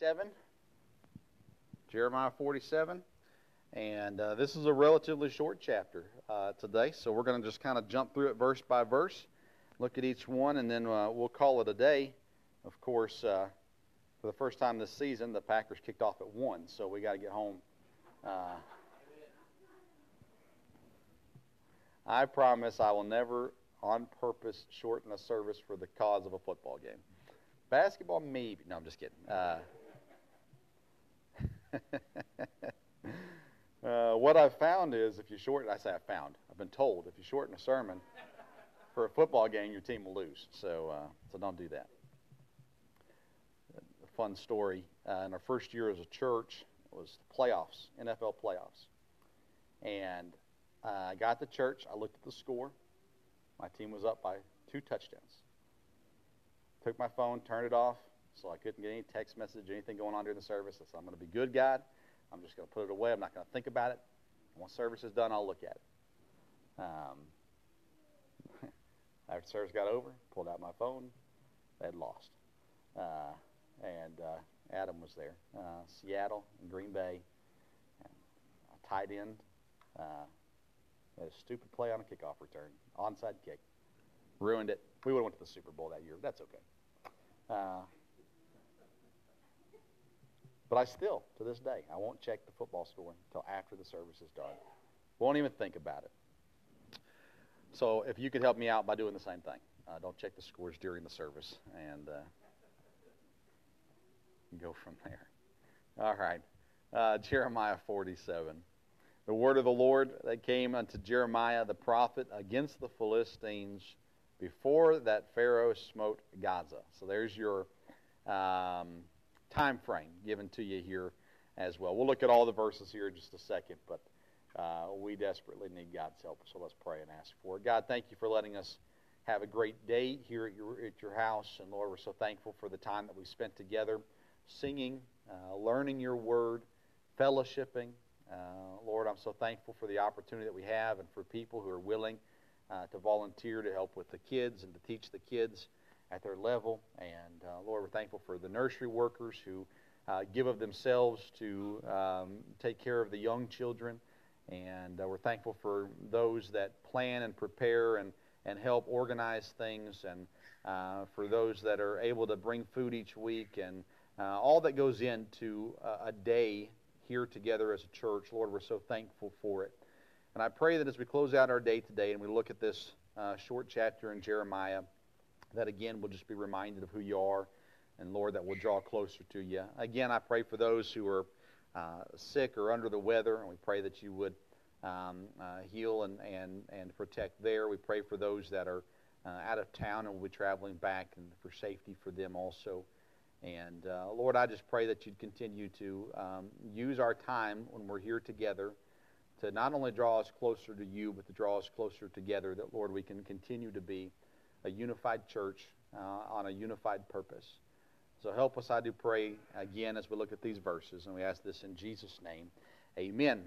7. Jeremiah 47. And uh, this is a relatively short chapter uh, today, so we're going to just kind of jump through it verse by verse, look at each one, and then uh, we'll call it a day. Of course, uh, for the first time this season, the Packers kicked off at 1, so we got to get home. Uh, I promise I will never, on purpose, shorten a service for the cause of a football game. Basketball, maybe. No, I'm just kidding. Uh, what I've found is if you shorten, I say I've found, I've been told, if you shorten a sermon for a football game, your team will lose. So, uh, so don't do that. A fun story. Uh, in our first year as a church, it was the playoffs, NFL playoffs. And I got to church. I looked at the score. My team was up by two touchdowns. Took my phone, turned it off, so I couldn't get any text message, anything going on during the service. I said, I'm going to be good, God. I'm just going to put it away. I'm not going to think about it. Once service is done, I'll look at it. Um, after service got over, pulled out my phone. They had lost. Uh, and uh, Adam was there. Uh, Seattle and Green Bay. A tight end. Uh, a stupid play on a kickoff return. Onside kick. Ruined it. We would have went to the Super Bowl that year. That's okay. But I still, to this day, I won't check the football score until after the service is done. Won't even think about it. So if you could help me out by doing the same thing, uh, don't check the scores during the service, and uh, go from there. All right, uh, Jeremiah 47. The word of the Lord that came unto Jeremiah the prophet against the Philistines before that Pharaoh smote Gaza. So there's your um, time frame given to you here as well. We'll look at all the verses here in just a second, but uh, we desperately need God's help. So let's pray and ask for it. God, thank you for letting us have a great day here at your, at your house. And Lord, we're so thankful for the time that we spent together singing, uh, learning your word, fellowshipping. Uh, Lord, I'm so thankful for the opportunity that we have and for people who are willing uh, to volunteer to help with the kids and to teach the kids at their level. And uh, Lord, we're thankful for the nursery workers who uh, give of themselves to um, take care of the young children. And uh, we're thankful for those that plan and prepare and, and help organize things, and uh, for those that are able to bring food each week, and uh, all that goes into a day here together as a church. Lord, we're so thankful for it. And I pray that as we close out our day today and we look at this uh, short chapter in Jeremiah, that again we'll just be reminded of who you are, and Lord, that we'll draw closer to you. Again, I pray for those who are uh, sick or under the weather, and we pray that you would um, uh, heal and, and, and protect there. We pray for those that are uh, out of town and will be traveling back, and for safety for them also. And uh, Lord, I just pray that you'd continue to um, use our time when we're here together to not only draw us closer to you, but to draw us closer together, that, Lord, we can continue to be a unified church uh, on a unified purpose. So help us, I do pray, again, as we look at these verses, and we ask this in Jesus' name. Amen.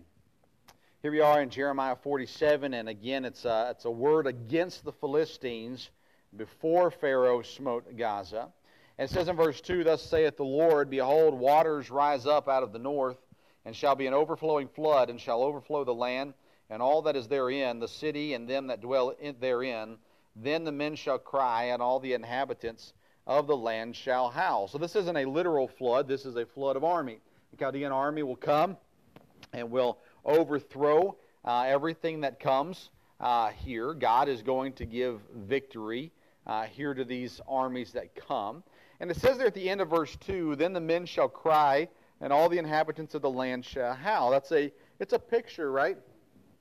Here we are in Jeremiah 47, and again, it's a, it's a word against the Philistines before Pharaoh smote Gaza. And it says in verse 2 Thus saith the Lord, Behold, waters rise up out of the north and shall be an overflowing flood, and shall overflow the land, and all that is therein, the city and them that dwell in, therein. Then the men shall cry, and all the inhabitants of the land shall howl. So this isn't a literal flood, this is a flood of army. The Chaldean army will come and will overthrow uh, everything that comes uh, here. God is going to give victory uh, here to these armies that come. And it says there at the end of verse 2 Then the men shall cry and all the inhabitants of the land shall howl. That's a it's a picture, right?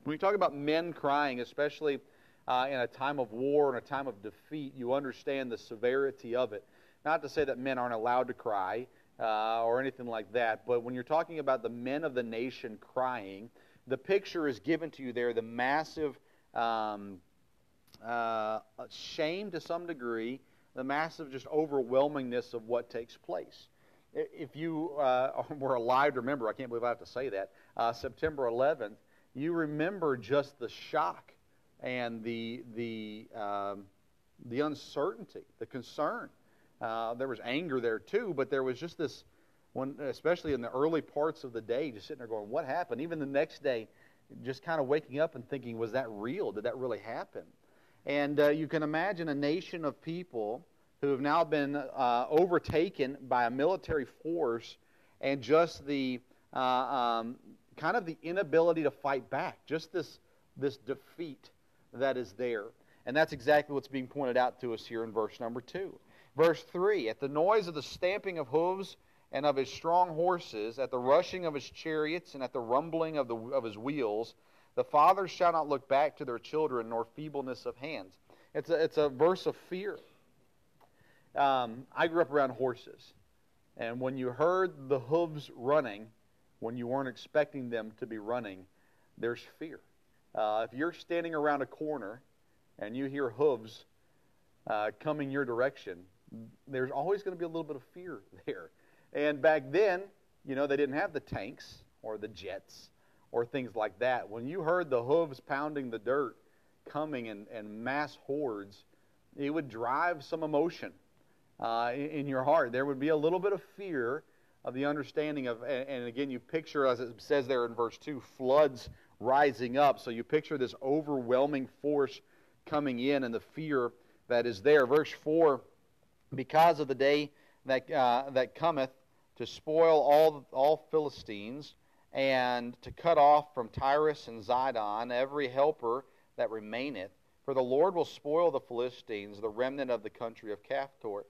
When you talk about men crying, especially uh, in a time of war and a time of defeat, you understand the severity of it. Not to say that men aren't allowed to cry uh, or anything like that, but when you're talking about the men of the nation crying, the picture is given to you there the massive um, uh, shame to some degree, the massive just overwhelmingness of what takes place if you uh, were alive to remember, I can't believe I have to say that, uh, September 11th, you remember just the shock and the, the, um, the uncertainty, the concern. Uh, there was anger there too, but there was just this, when, especially in the early parts of the day, just sitting there going, "What happened?" Even the next day, just kind of waking up and thinking, "Was that real? Did that really happen?" And uh, you can imagine a nation of people who have now been uh, overtaken by a military force and just the uh, um, kind of the inability to fight back, just this this defeat that is there. And that's exactly what's being pointed out to us here in verse number 2. Verse 3 At the noise of the stamping of hooves and of his strong horses, at the rushing of his chariots, and at the rumbling of, the, of his wheels, the fathers shall not look back to their children, nor feebleness of hands. It's a, it's a verse of fear. Um, I grew up around horses. And when you heard the hooves running, when you weren't expecting them to be running, there's fear. Uh, if you're standing around a corner and you hear hooves uh, coming your direction, there's always going to be a little bit of fear there. And back then, you know, they didn't have the tanks or the jets or things like that. When you heard the hooves pounding the dirt coming in, in mass hordes, it would drive some emotion uh, in, your heart. There would be a little bit of fear of the understanding of, and, and again, you picture, as it says there in verse 2, floods rising up. So you picture this overwhelming force coming in and the fear that is there. Verse 4 Because of the day that, uh, that cometh to spoil all, all Philistines, and to cut off from Tyrus and Zidon every helper that remaineth. For the Lord will spoil the Philistines, the remnant of the country of Caphtor.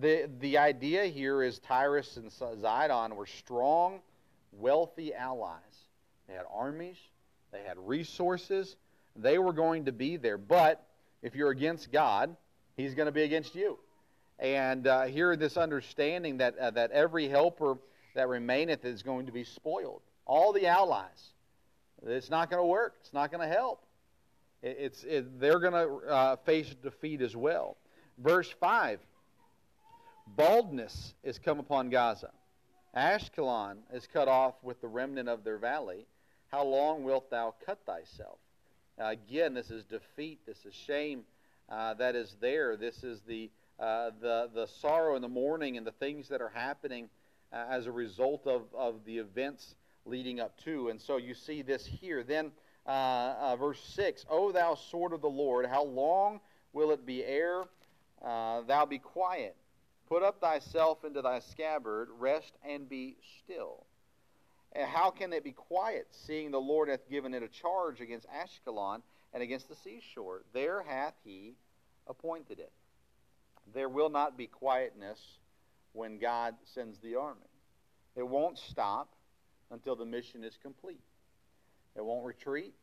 The, the idea here is Tyrus and Zidon were strong, wealthy allies. They had armies, they had resources, they were going to be there. But if you're against God, He's going to be against you. And uh, here, this understanding that, uh, that every helper that remaineth is going to be spoiled. All the allies. It's not going to work. It's not going to help. It, it's, it, they're going to uh, face defeat as well. Verse 5 Baldness is come upon Gaza. Ashkelon is cut off with the remnant of their valley. How long wilt thou cut thyself? Uh, again, this is defeat. This is shame uh, that is there. This is the, uh, the, the sorrow and the mourning and the things that are happening uh, as a result of, of the events leading up to. And so you see this here. Then, uh, uh, verse 6 O thou sword of the Lord, how long will it be ere thou be quiet? Put up thyself into thy scabbard, rest and be still. And how can it be quiet, seeing the Lord hath given it a charge against Ashkelon and against the seashore? There hath he appointed it. There will not be quietness when God sends the army. It won't stop until the mission is complete. It won't retreat.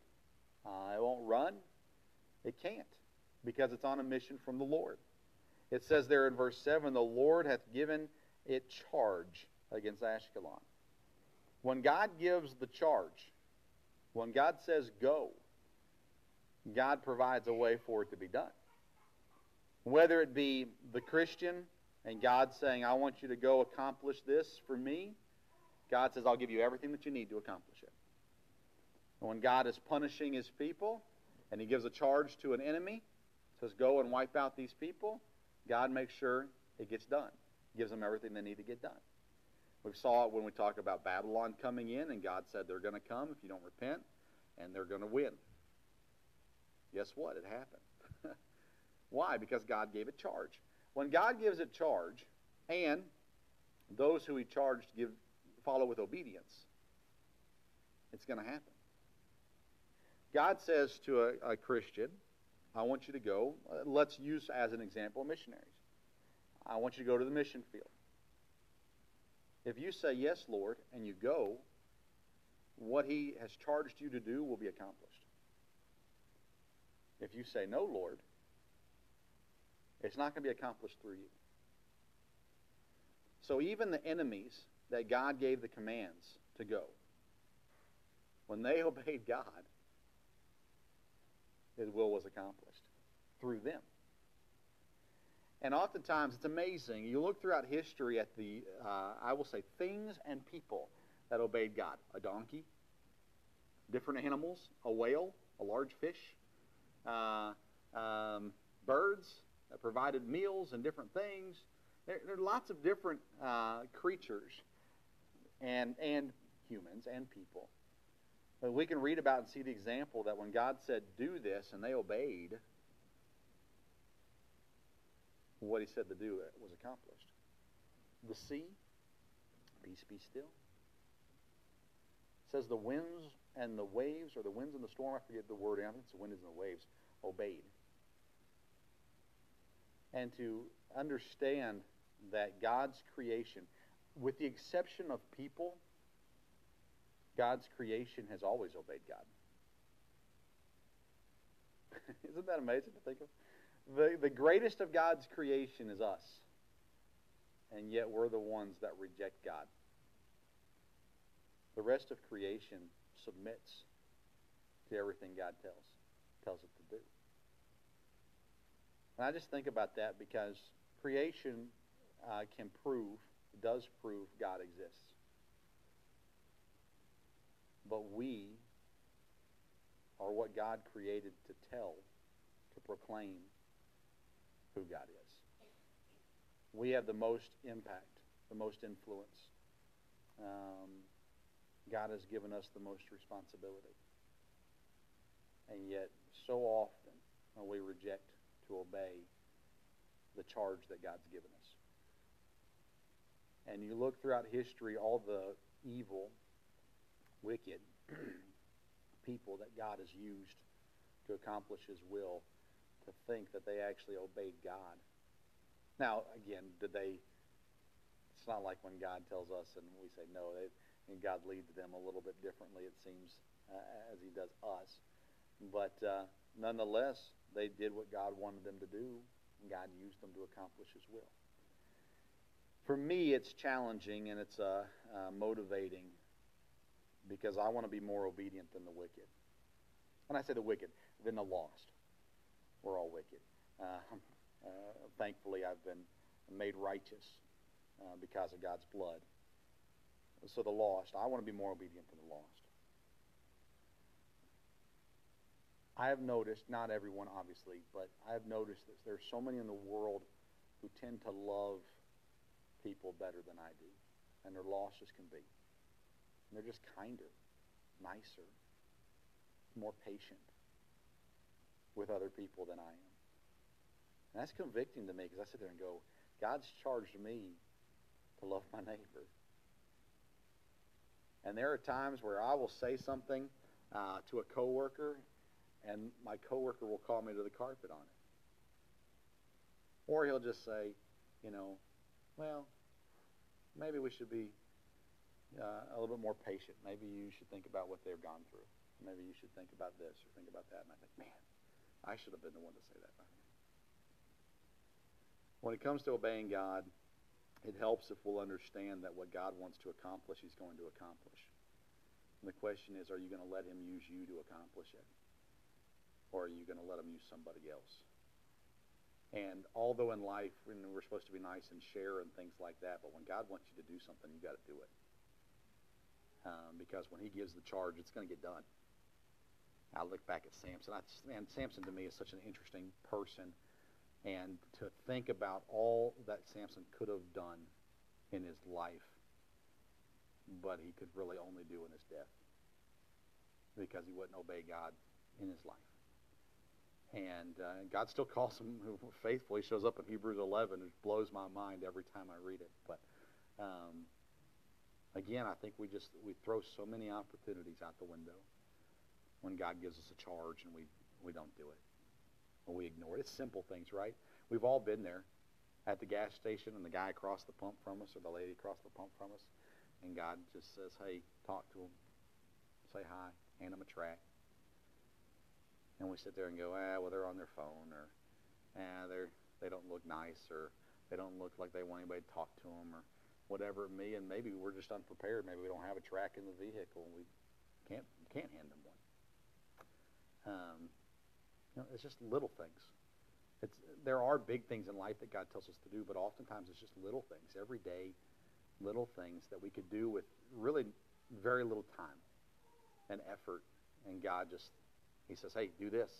Uh, it won't run. It can't because it's on a mission from the Lord. It says there in verse 7 the Lord hath given it charge against Ashkelon. When God gives the charge, when God says go, God provides a way for it to be done. Whether it be the Christian and God saying, I want you to go accomplish this for me, God says, I'll give you everything that you need to accomplish it. And when God is punishing his people and he gives a charge to an enemy, says, Go and wipe out these people, God makes sure it gets done, gives them everything they need to get done. We saw it when we talked about Babylon coming in, and God said they're going to come if you don't repent, and they're going to win. Guess what? It happened. Why? Because God gave a charge. When God gives a charge, and those who He charged give follow with obedience, it's going to happen. God says to a, a Christian, I want you to go. Uh, let's use as an example missionaries. I want you to go to the mission field. If you say, Yes, Lord, and you go, what He has charged you to do will be accomplished. If you say, No, Lord, it's not going to be accomplished through you. So even the enemies that God gave the commands to go, when they obeyed God, His will was accomplished through them. And oftentimes, it's amazing. You look throughout history at the, uh, I will say, things and people that obeyed God. A donkey, different animals, a whale, a large fish, uh, um, birds that provided meals and different things. There, there are lots of different uh, creatures and, and humans and people. But we can read about and see the example that when God said, do this, and they obeyed, what he said to do was accomplished. The sea, peace be still. Says the winds and the waves, or the winds and the storm, I forget the word, I think it's the winds and the waves, obeyed. And to understand that God's creation, with the exception of people, God's creation has always obeyed God. Isn't that amazing to think of? The, the greatest of God's creation is us. And yet we're the ones that reject God. The rest of creation submits to everything God tells tells it to do. And I just think about that because creation uh, can prove, does prove God exists. But we are what God created to tell, to proclaim who God is. We have the most impact, the most influence. Um, God has given us the most responsibility. And yet, so often, we reject to obey the charge that God's given us. And you look throughout history, all the evil, wicked people that God has used to accomplish his will to think that they actually obeyed God. Now, again, did they? It's not like when God tells us and we say no. They, and God leads them a little bit differently, it seems, uh, as He does us. But uh, nonetheless, they did what God wanted them to do, and God used them to accomplish His will. For me, it's challenging and it's uh, uh motivating because I want to be more obedient than the wicked. When I say the wicked, than the lost. We're all wicked. Uh, uh, thankfully, I've been made righteous uh, because of God's blood. So the lost, I want to be more obedient than the lost. I have noticed, not everyone obviously, but I have noticed that there are so many in the world who tend to love people better than I do. And they're lost as can be. And they're just kinder, nicer, more patient with other people than I am. And that's convicting to me because I sit there and go, God's charged me to love my neighbor. And there are times where I will say something uh, to a coworker, and my coworker will call me to the carpet on it. Or he'll just say, you know, well, maybe we should be uh, a little bit more patient. Maybe you should think about what they've gone through. Maybe you should think about this or think about that. And I think, man, I should have been the one to say that. When it comes to obeying God, it helps if we'll understand that what God wants to accomplish, He's going to accomplish. And the question is, are you going to let Him use you to accomplish it? Or are you going to let Him use somebody else? And although in life we're supposed to be nice and share and things like that, but when God wants you to do something, you've got to do it. Um, because when He gives the charge, it's going to get done. I look back at Samson. I, and Samson to me is such an interesting person. And to think about all that Samson could have done in his life, but he could really only do in his death because he wouldn't obey God in his life. And uh, God still calls him faithful. He shows up in Hebrews 11. It blows my mind every time I read it. But um, again, I think we just we throw so many opportunities out the window when God gives us a charge and we, we don't do it. Or we ignore it. It's simple things, right? We've all been there at the gas station and the guy across the pump from us or the lady across the pump from us. And God just says, hey, talk to them. Say hi. Hand them a track. And we sit there and go, ah, well, they're on their phone or ah, they're, they don't look nice or they don't look like they want anybody to talk to them or whatever it may. And maybe we're just unprepared. Maybe we don't have a track in the vehicle. And we can't, can't hand them. Um, you know, it's just little things. It's, there are big things in life that God tells us to do, but oftentimes it's just little things, everyday little things that we could do with really very little time and effort. And God just, He says, hey, do this.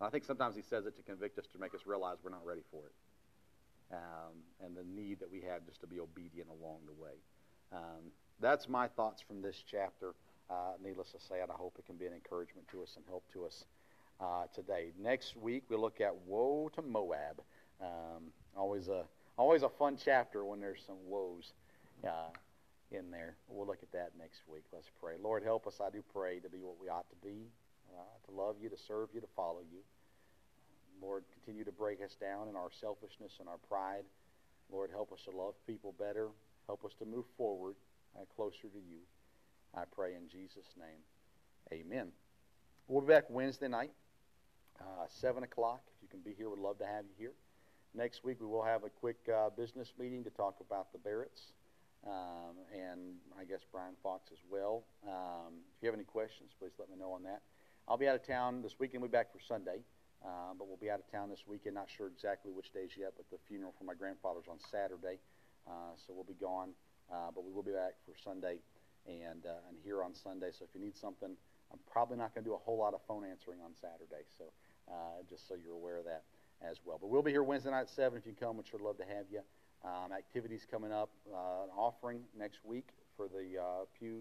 And I think sometimes He says it to convict us, to make us realize we're not ready for it. Um, and the need that we have just to be obedient along the way. Um, that's my thoughts from this chapter. Uh, needless to say, and I hope it can be an encouragement to us and help to us uh, today. Next week we look at woe to Moab. Um, always a always a fun chapter when there's some woes uh, in there. We'll look at that next week. Let's pray. Lord, help us. I do pray to be what we ought to be, uh, to love you, to serve you, to follow you. Lord, continue to break us down in our selfishness and our pride. Lord, help us to love people better. Help us to move forward uh, closer to you. I pray in Jesus' name. Amen. We'll be back Wednesday night, uh, 7 o'clock. If you can be here, we'd love to have you here. Next week, we will have a quick uh, business meeting to talk about the Barretts um, and I guess Brian Fox as well. Um, if you have any questions, please let me know on that. I'll be out of town this weekend. We'll be back for Sunday. Uh, but we'll be out of town this weekend. Not sure exactly which days yet, but the funeral for my grandfather's on Saturday, uh, so we'll be gone. Uh, but we will be back for Sunday and uh, and here on Sunday. So if you need something, I'm probably not going to do a whole lot of phone answering on Saturday. So uh, just so you're aware of that as well. But we'll be here Wednesday night at seven. If you come, We'd sure love to have you. Um, activities coming up, uh, an offering next week for the uh, pews